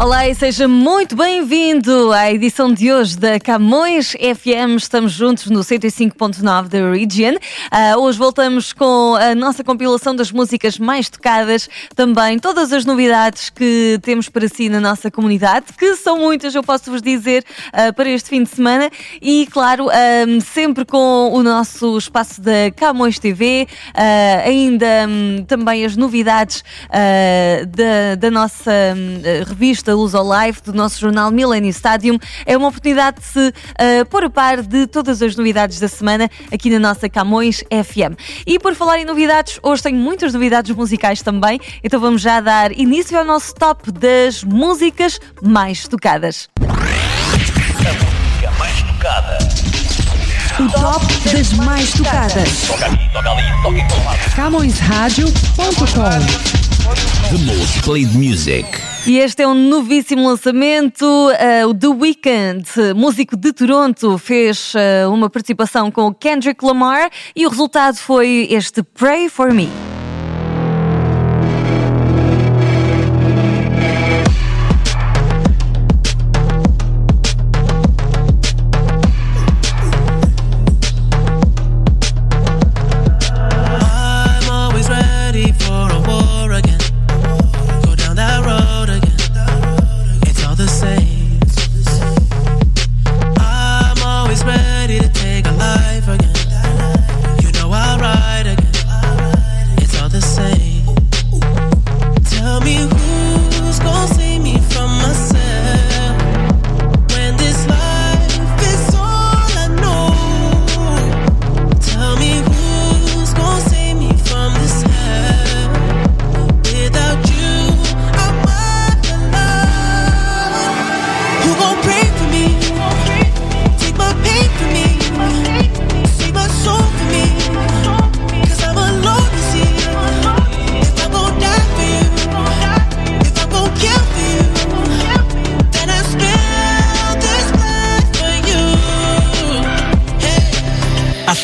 Olá e seja muito bem-vindo à edição de hoje da Camões FM. Estamos juntos no 105.9 da Region. Uh, hoje voltamos com a nossa compilação das músicas mais tocadas, também todas as novidades que temos para si na nossa comunidade, que são muitas, eu posso vos dizer, uh, para este fim de semana. E, claro, um, sempre com o nosso espaço da Camões TV, uh, ainda um, também as novidades da, da, nossa um, revista da Luz ao Live, do nosso jornal Millennium Stadium. É uma oportunidade de se uh, pôr a par de todas as novidades da semana aqui na nossa Camões FM. E por falar em novidades, hoje tenho muitas novidades musicais também, então vamos já dar início ao nosso top das músicas mais tocadas. A música mais tocada. O top das mais tocadas. Toca aqui, toca ali, toca em todo lado. CamõesRádio.com The most played music. E este é um novíssimo lançamento. Uh, o The Weeknd, músico de Toronto, fez uh, uma participação com o Kendrick Lamar e o resultado foi este Pray for Me.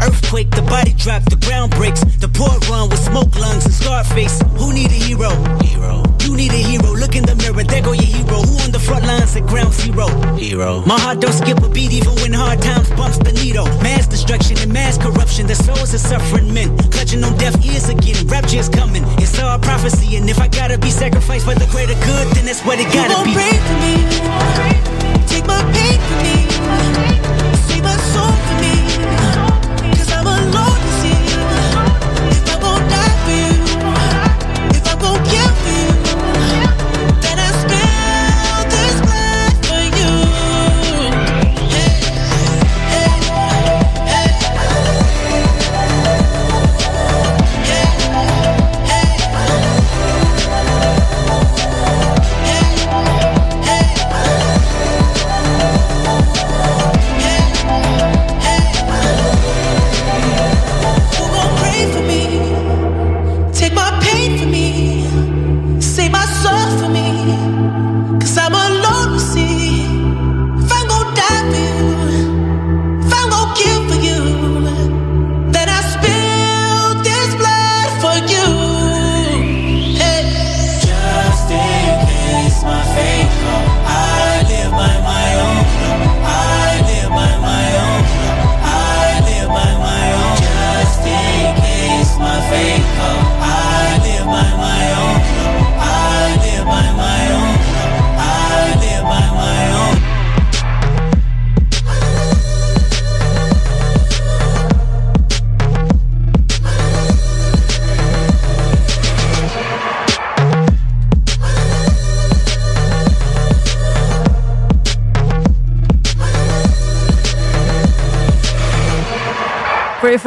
Earthquake, the body drop, the ground breaks. The port run with smoke lungs and scar face. Who need a hero? Hero. You need a hero. Look in the mirror, there go your hero. Who on the front lines at ground zero? Hero. My heart don't skip a beat even when hard times bumps the needle. Mass destruction and mass corruption. The souls of suffering men. Clutching on deaf ears again. Rapture is coming. It's all prophecy. And if I gotta be sacrificed for the greater good, then that's what it gotta gon' be. pray for me. Take my pain for me. Save my soul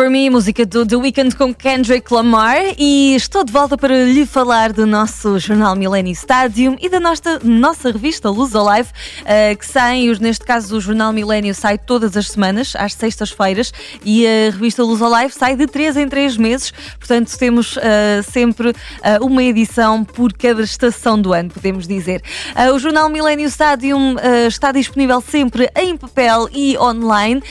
For Me, música do The Weeknd com Kendrick Lamar. E estou de volta para lhe falar do nosso jornal Millennium Stadium e da nossa, nossa revista Luz Alive, uh, que sai, neste caso o jornal Millennium sai todas as semanas, às sextas-feiras. E a revista Luz Alive sai de 3 em 3 meses, portanto temos uh, sempre uh, uma edição por cada estação do ano, podemos dizer. o jornal Millennium Stadium está disponível sempre em papel e online,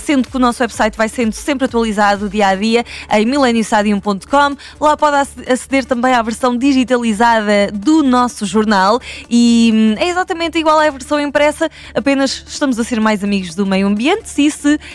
sendo que o nosso website vai sendo sempre atualizado dia a dia em mileniostadium.com. Lá pode aceder também à versão digitalizada do nosso jornal. E hum, é exatamente igual à versão impressa, apenas estamos a ser mais amigos do meio ambiente. Se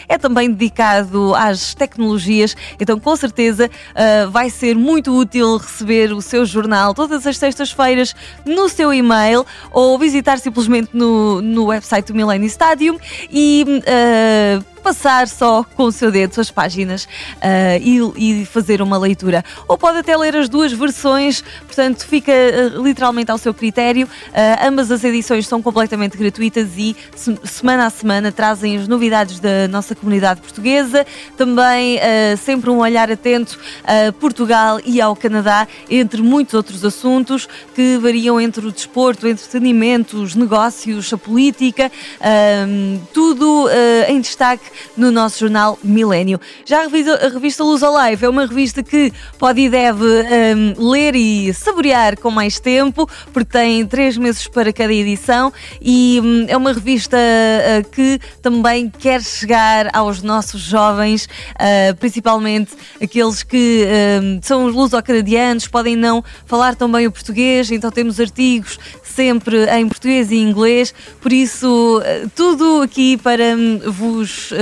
é também dedicado às tecnologias, então com certeza uh, vai ser muito útil receber o seu jornal todas as sextas-feiras no seu e-mail ou visitar simplesmente no, no website do Millennium Stadium. E uh, passar só com o seu dedo as páginas uh, e, e, fazer uma leitura. Ou pode até ler as duas versões, portanto, fica uh, literalmente ao seu critério. Uh, ambas as edições são completamente gratuitas e se, semana a semana trazem as novidades da nossa comunidade portuguesa. Também sempre um olhar atento a Portugal e ao Canadá, entre muitos outros assuntos que variam entre o desporto, o entretenimento, os negócios, a política, tudo em destaque no nosso jornal Milênio. Já a revista, Luz Alive é uma revista que pode e deve um, ler e saborear com mais tempo, porque tem três meses para cada edição e um, é uma revista uh, que também quer chegar aos nossos jovens, uh, principalmente aqueles que um, são os luso-canadianos, podem não falar tão bem o português, então temos artigos sempre em português e inglês, por isso uh, tudo aqui para hum, vos uh,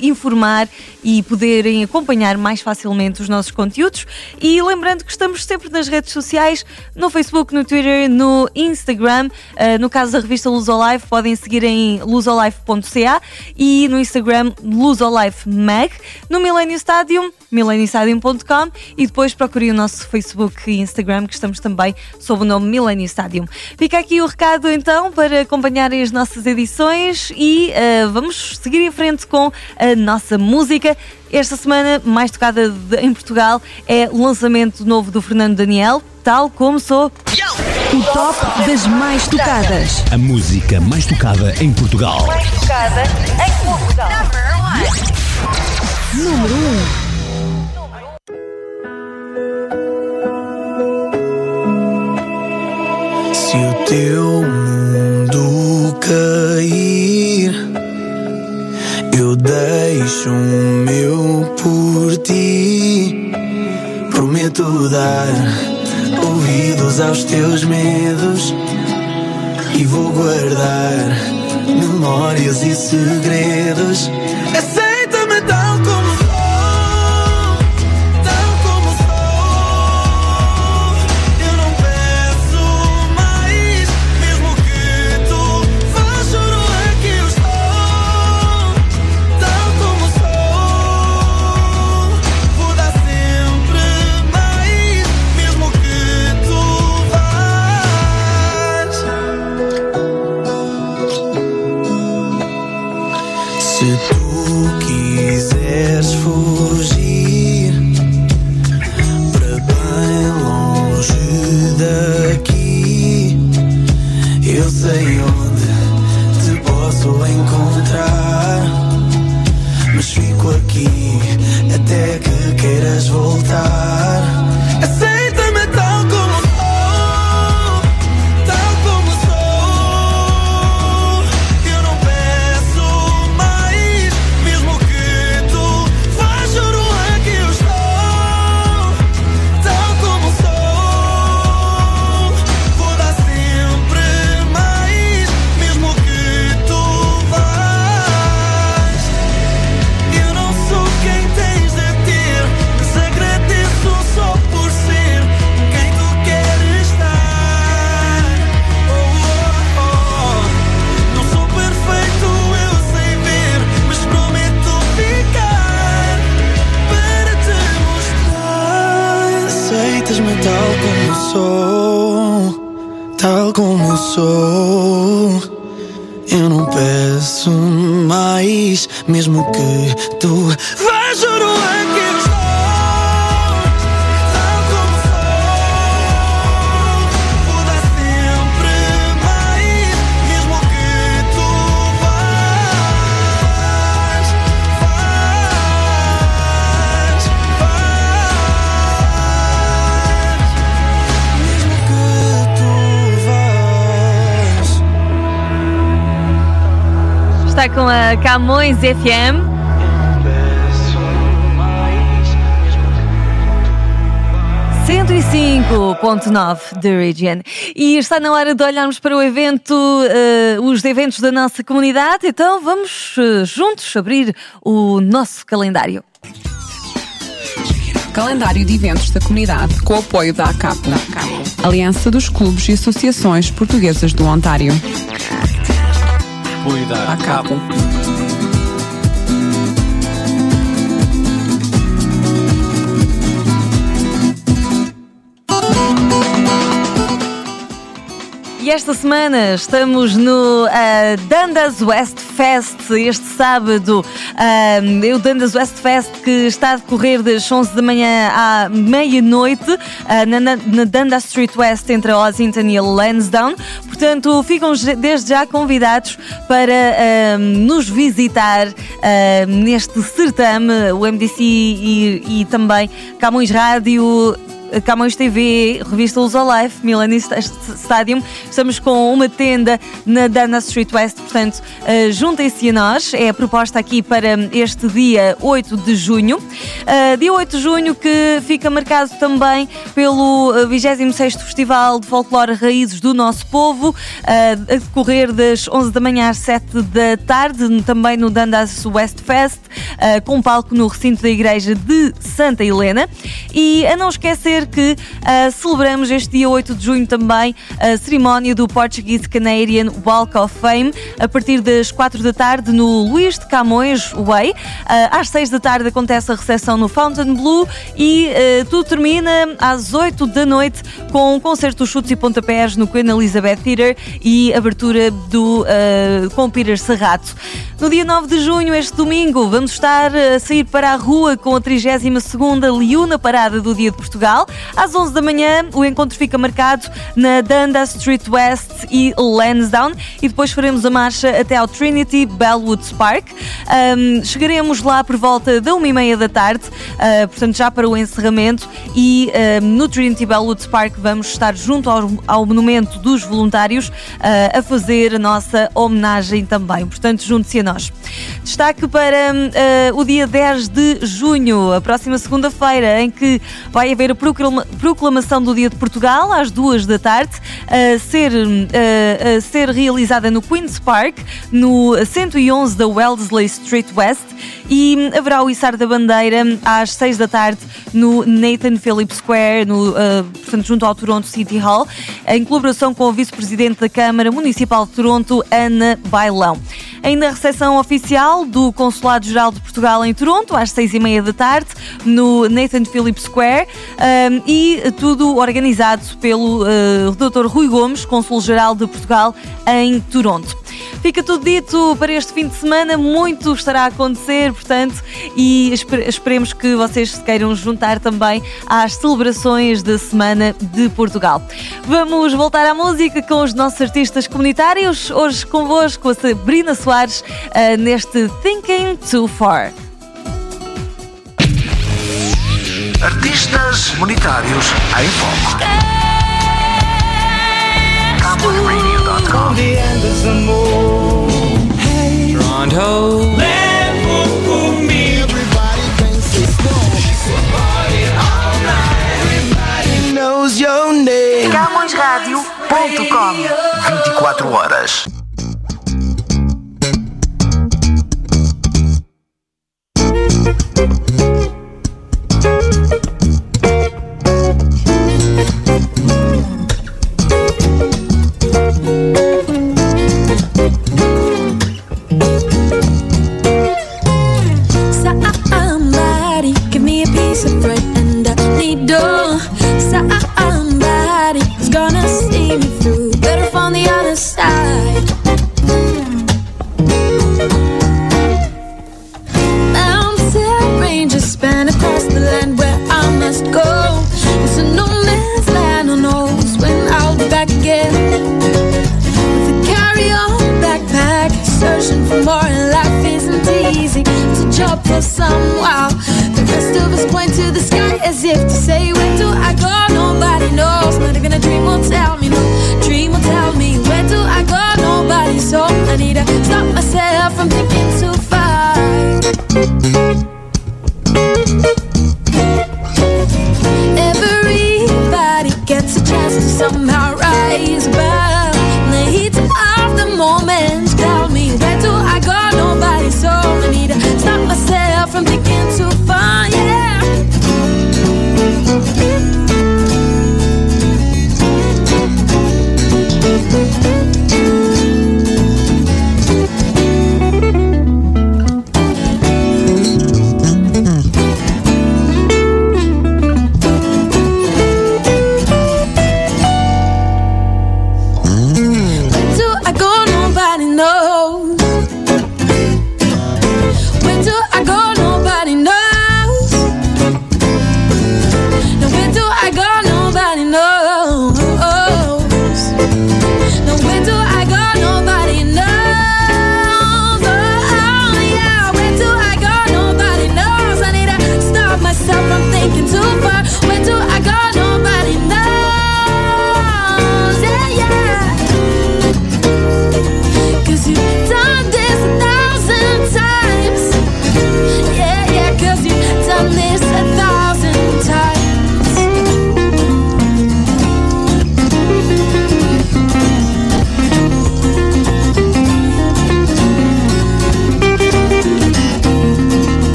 informar e poderem acompanhar mais facilmente os nossos conteúdos. E lembrando que estamos sempre nas redes sociais, no Facebook, no Twitter, no Instagram. Uh, no caso da revista Luzolife, podem seguir em luzolife.ca e no Instagram Luzolife Mag. No Millennium Stadium, millenniumstadium.com e depois procurem o nosso Facebook e Instagram, que estamos também sob o nome Millennium Stadium. Fica aqui o recado então para acompanharem as nossas edições e uh, vamos seguir em frente com a nossa música. Esta semana, mais tocada de, em Portugal, é o lançamento novo do Fernando Daniel, tal como sou. O top das mais tocadas. A música mais tocada em Portugal. Mais tocada em Portugal. Número 1. Teu mundo cair, eu deixo o meu por ti. Prometo dar ouvidos aos teus medos e vou guardar memórias e segredos. Está com a Camões FM. Peço mais, mesmo 105.9 The Region. E está na hora de olharmos para o evento, eh, os eventos da nossa comunidade. Então vamos eh, juntos abrir o nosso calendário. Calendário de eventos da comunidade com o apoio da ACAP, Aliança dos Clubes e Associações Portuguesas do Ontário. ACAP. E esta semana estamos no ah, Dundas West Fest, este sábado. ah, é o Dundas West Fest que está a decorrer das 11 da manhã à meia-noite ah, na, na, Dundas Street West entre Ossington e Lansdowne. Portanto, ficam desde já convidados para ah, nos visitar neste certame, o MDC e, e também Camões Rádio. Camões TV, revista Luz ao Life, Sta- Stadium. Estamos com uma tenda na Dana Street West, portanto, uh, juntem-se a nós. É a proposta aqui para este dia 8 de junho. Uh, dia 8 de junho que fica marcado também pelo uh, 26º Festival de Folclore Raízes do Nosso Povo, a decorrer das 11 da manhã às 7 da tarde, também no Dundas West Fest, com palco no recinto da Igreja de Santa Helena. E a não esquecer que uh, celebramos este dia 8 de junho também a cerimónia do Portuguese Canadian Walk of Fame a partir das 4 da tarde no Luís de Camões Way. Uh, às 6 da tarde acontece a recepção no Fountain Blue e uh, tudo termina às 8 da noite com um concerto de chutes e pontapés no Queen Elizabeth Theatre e abertura do, uh, com Peter Serrato. No dia 9 de junho, este domingo, vamos estar a sair para a rua com a 32ª Liuna Parada do Dia de Portugal. Às 11 da manhã, o encontro fica marcado na Dundas Street West e Lansdowne e depois faremos a marcha até ao Trinity Bellwoods Park. Ahm, chegaremos lá por volta da 1h30 da tarde, ah, portanto já para o encerramento e no Trinity Bellwoods Park vamos estar junto ao, ao Monumento dos Voluntários ah, a fazer a nossa homenagem também. Portanto, junte-se a nós. Destaque para ah, o dia 10 de junho, a próxima segunda-feira, em que vai haver a proclama- proclamação do Dia de Portugal às duas da tarde, a ser, a ser realizada no Queen's Park, no 111 da Wellesley Street West, e haverá o içar da bandeira às 6 da tarde no Nathan Phillips Square, no, portanto, junto ao Toronto City Hall, em colaboração com o vice-presidente da Câmara Municipal de Toronto, Ana Bailão. Ainda a recepção oficial do Consulado-Geral de Portugal em Toronto, às seis e meia da tarde, no Nathan Phillips Square, um, e tudo organizado pelo uh, Dr. Rui Gomes, Consul-Geral de Portugal em Toronto. Fica tudo dito para este fim de semana, muito estará a acontecer, portanto, e espe- esperemos que vocês se queiram juntar também às celebrações da Semana de Portugal. Vamos voltar à música com os nossos artistas comunitários, hoje convosco a Sabrina Soares, ah, neste Thinking Too Far. Artistas comunitários em foco. Horas. Go. It's a no man's land, who knows when I'll be back again. With a carry on backpack, searching for more, and life isn't easy. It's a job for some while. The rest of us point to the sky as if to say, Where do I go? Nobody knows. Not even a dream will tell me. No dream will tell me. Where do I go? Nobody's home. I need to stop myself from thinking too far.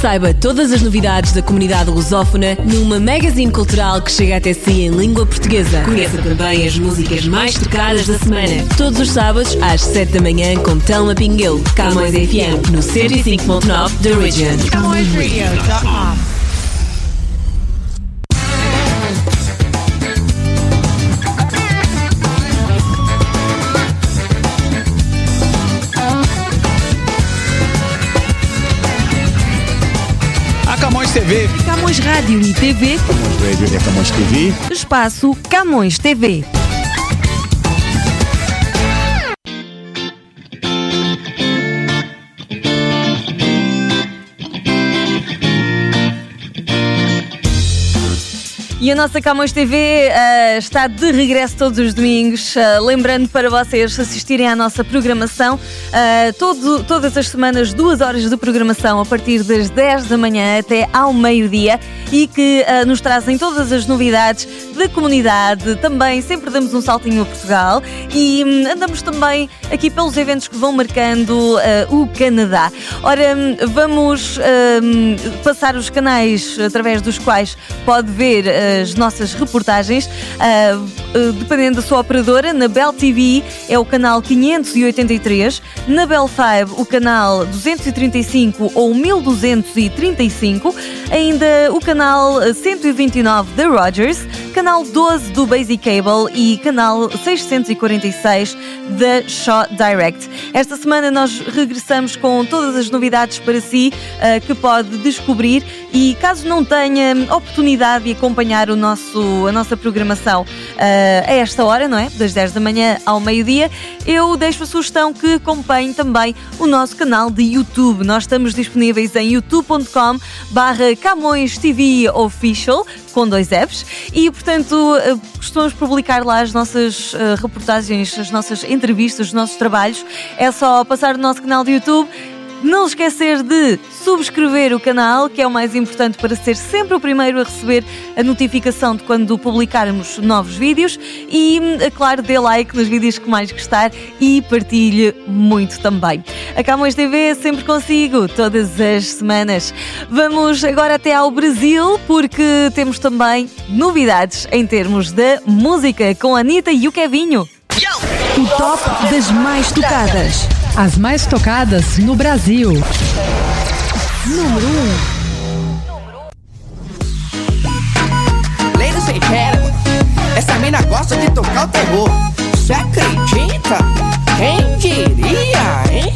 Saiba todas as novidades da comunidade lusófona numa magazine cultural que chega até si em língua portuguesa. Conheça também as músicas mais tocadas da semana. Todos os sábados às 7 da manhã com Telma Pinguel. Camões FM no 105.9 The Region. A TV. Camões Rádio e TV, Camões Radio e Camões TV. espaço Camões TV. E a nossa Camões TV eh, está de regresso todos os domingos. Eh, lembrando para vocês assistirem à nossa programação eh, todo- todas as semanas, duas horas de programação a partir das 10 da manhã até ao meio-dia e que nos trazem todas as novidades da comunidade. Também sempre damos um saltinho a Portugal e hum, andamos também aqui pelos eventos que vão marcando o Canadá. Ora, hum, vamos hum, passar os canais através dos quais pode ver as nossas reportagens. Ah, ah, dependendo da sua operadora, na Bell TV é o canal 583, na Bell 5 o canal 235 ou 1235, ainda o canal 129 da Rogers, canal 12 do Basic Cable e canal 646 da Shaw Direct. Esta semana nós regressamos com todas as novidades para si ah, que pode descobrir e caso não tenha oportunidade de acompanhar o nosso, a nossa programação ah, a esta hora, não é? Das 10 da manhã ao meio-dia, eu deixo a sugestão que acompanhe também o nosso canal de YouTube. Nós estamos disponíveis em youtube.com barra Camões TV Official. com dois Fs. E, portanto, eh, costumamos publicar lá as nossas eh, reportagens, as nossas entrevistas, os nossos trabalhos. É só passar no nosso canal de YouTube. Não esquecer de subscrever o canal, que é o mais importante para ser sempre o primeiro a receber a notificação de quando publicarmos novos vídeos. E, é claro, dê like nos vídeos que mais gostar e partilhe muito também. A Camões TV é sempre consigo, todas as semanas. Vamos agora até ao Brasil, porque temos também novidades em termos da música com a Anitta e o Kevinho. O top das mais tocadas. As mais tocadas no Brasil. Número 1. Ladies and gentlemen, essa mina gosta de tocar o terror. Você acredita? Quem diria, hein?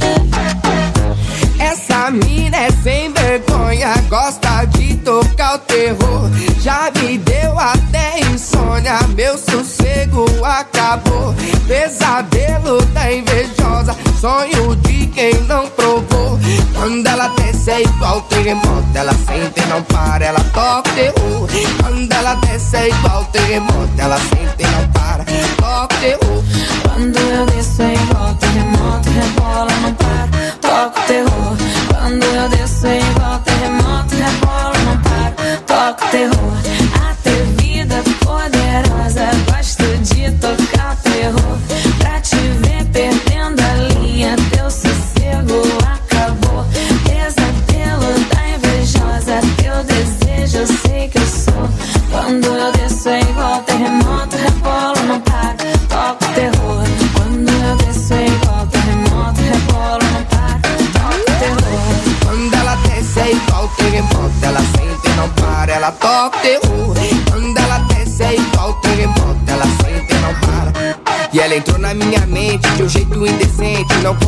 Essa mina é sem vergonha, gosta de tocar o terror. Já me deu até insônia, meu sossego acabou. Pesadelo da invejosa, sonho de quem não provou. Quando ela desce é igual terremoto, ela sente e não para, ela toca terror. Quando ela desce é igual terremoto, ela sente e não para, toca terror. Quando eu desço é igual terremoto, rebola, não para, toca terror. Quando eu desço é igual terremoto, rebola, não para, toca terror.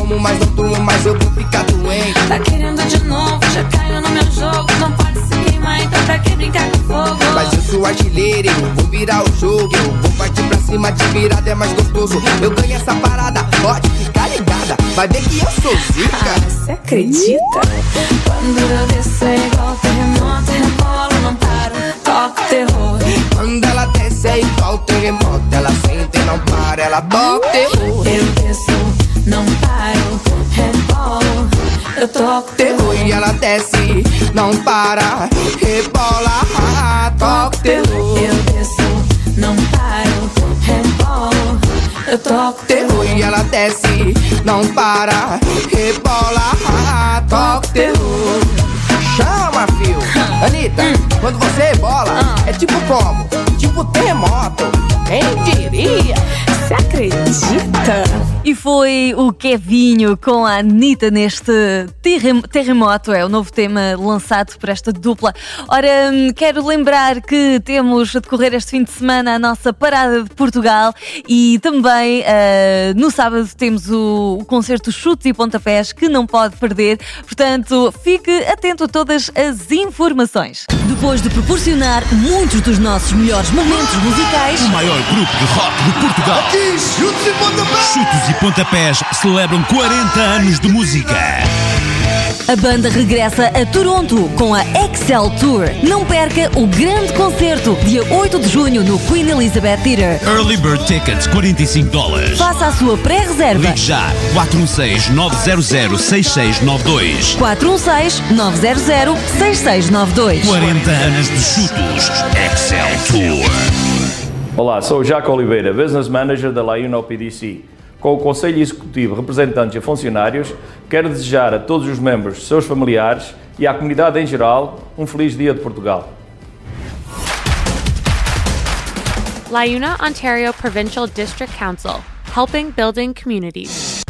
Como mais, não durmo mais, eu vou ficar doente. Tá querendo de novo, já caiu no meu jogo. Não pode se queimar, então pra que brincar com fogo? Mas eu sou artilheiro, eu vou virar o jogo. Eu vou partir pra cima de virada, é mais gostoso. Eu ganho essa parada, pode ficar ligada. Vai ver que eu sou zica. Você acredita? Quando eu desço é igual terremoto, rebola, não para, toca o terror. Quando ela desce é igual terremoto, ela sente e não para, ela toca o terror. Toco terror. E ela desce, não para, rebola, ah, toca o terror. Eu desço, não paro, rebolo, eu toco terror. E ela desce, não para, rebola, ah, toca o terror. Chama, fio. Anitta, quando você bola, é tipo como? Tipo terremoto. Quem diria? Você acredita? E foi o Kevinho com a Anitta neste terrem- terremoto, é o novo tema lançado por esta dupla. Ora, hum, quero lembrar que temos a decorrer este fim de semana a nossa parada de Portugal e também ah, no sábado temos o, o concerto Chutes e Pontapés que não pode perder, portanto fique atento a todas as informações. Depois de proporcionar muitos dos nossos melhores momentos musicais, O maior grupo de rock de Portugal. Chutes e pontapés. Chutos e Pontapés celebram 40 anos de música. a banda regressa a Toronto com a Excel Tour. Não perca o grande concerto, dia 8 de junho no Queen Elizabeth Theatre. Early Bird Tickets, 45 dólares. Faça a sua pré-reserva. Ligue já, 416-900-6692. 416-900-6692. 40 anos de chutos. Excel Tour. Olá, sou o Jaco Oliveira, Business Manager da Laiuna PDC. Com o Conselho Executivo, representantes e funcionários, quero desejar a todos os membros, seus familiares e à comunidade em geral um feliz Dia de Portugal. Liuna, Ontario Provincial District Council, helping building communities.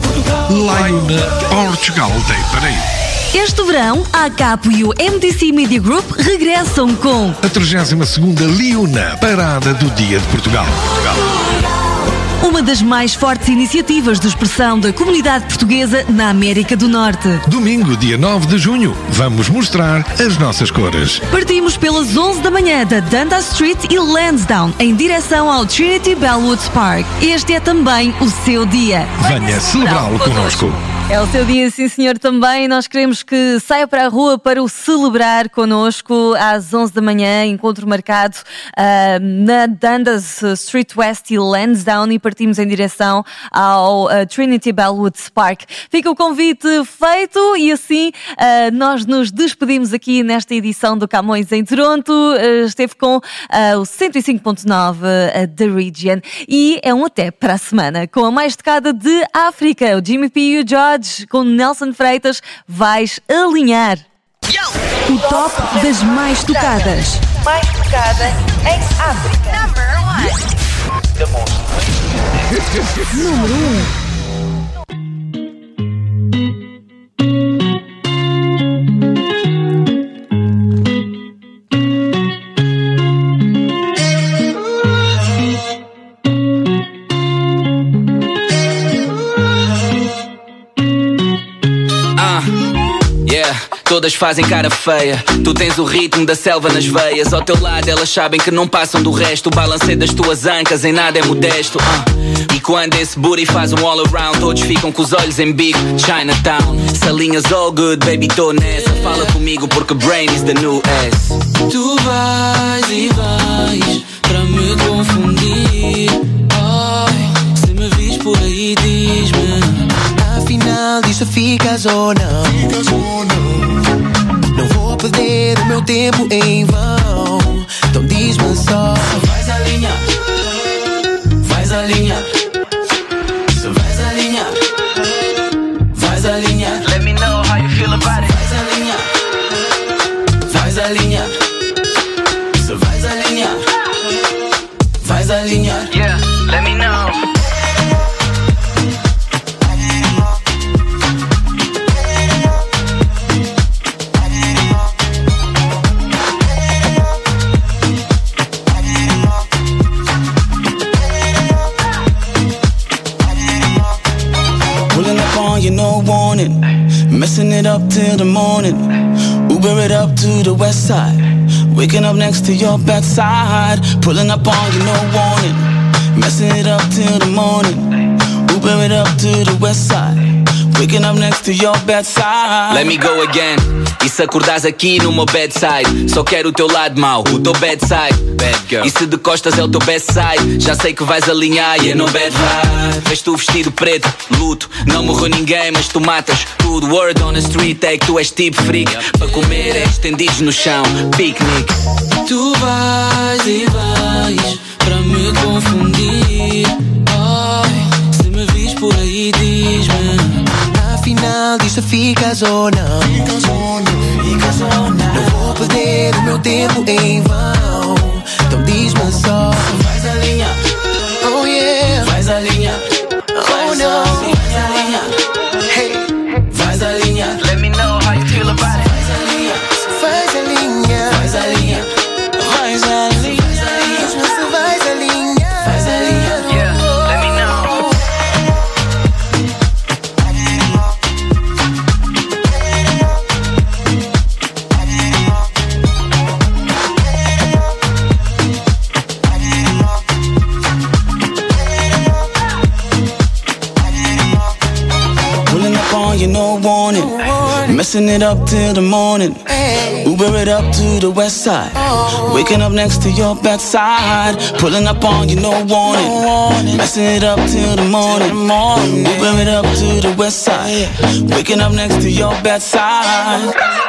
Liuna Portugal Day Parade. Este verão, a ACAP e o MTC Media Group regressam com A 32ª Liuna Parada do Dia de Portugal. uma das mais fortes iniciativas de expressão da comunidade portuguesa na América do Norte. Domingo, dia 9 de junho, vamos mostrar as nossas cores. Partimos pelas 11 da manhã da Dundas Street e Lansdowne, em direção ao Trinity Bellwoods Park. Este é também o seu dia. Venha celebrá-lo connosco. É o seu dia, sim senhor, também. Nós queremos que saia para a rua para o celebrar connosco às 11 da manhã, encontro marcado uh, na Dundas Street West e Lansdowne e partimos em direção ao uh, Trinity Bellwood Park. Fica o convite feito e assim uh, nós nos despedimos aqui nesta edição do Camões em Toronto. esteve com o 105.9 da Region e é um até para a semana com a mais tocada de África, o Jimmy P e o George com Nelson Freitas, vais alinhar. O top das mais tocadas. Mais tocada em África. Número 1. Todas fazem cara feia. Tu tens o ritmo da selva nas veias. Ao teu lado, elas sabem que não passam do resto. O balanceio das tuas ancas em nada é modesto. Uh. E quando esse booty faz um all around, todos ficam com os olhos em bico. Chinatown. Salinhas all good, baby, tô nessa. Fala comigo porque brain is the new S. Tu vais e vais para me confundir. Oh, se me vis por aí, diz-me. Afinal, diz se ficas ou não. Ficas ou não perder o meu tempo em vão. Então diz-me só: Vais alinhar, vais alinhar. Se till the morning. Uber it up to the west side. Waking up next to your bedside. Pulling up on you, no warning. Messing it up till the morning. Uber it up to the west side. Waking up next to your bedside. Let me go again. E se acordares aqui no meu bedside? Só quero o teu lado mau, o teu bedside. Bad girl. E se de costas é o teu best side? Já sei que vais alinhar e yeah, no bad vibe. Vês tu vestido preto, luto. Não morreu ninguém, mas tu matas tudo. Word on the street é que tu és tipo freak. Para comer é estendidos no chão, picnic. Tu vais e vais para me confundir. Oh, se me vis por aí, diz-me final diz se ficas ou não. Ficas ou não, ficas ou não. Não vou perder o meu tempo em vão. Então diz-me só. Vais alinhar. Oh Messing it up till the morning. Uber it up to the west side. Oh. Waking up next to your bedside. Pulling up on you, no warning. Messing it up till the morning. Uber it up to the west side. Waking up next to your bedside.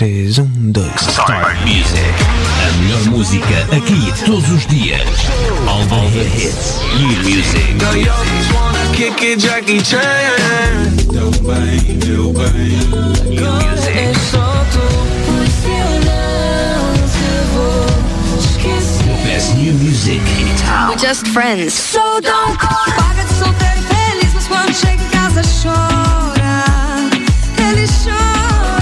Dois, três, um, dois. Star Music. A melhor música aqui todos os dias. All the, All the hits. New music. Kick it, Jackie Chan. Deu bem, deu bem. New music. The best new music in town. We're just friends. So don't go. Paga de solteiro feliz, mas quando chega em casa chora. Ele chora.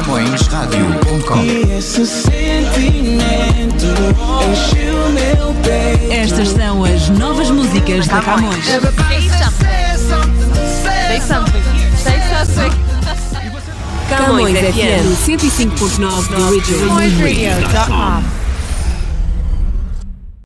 CamõesRádio.com E esse sentimento encheu meu peito Estas são as novas músicas da Camões. Say something. Say something. Camões FM 105.9 The Original.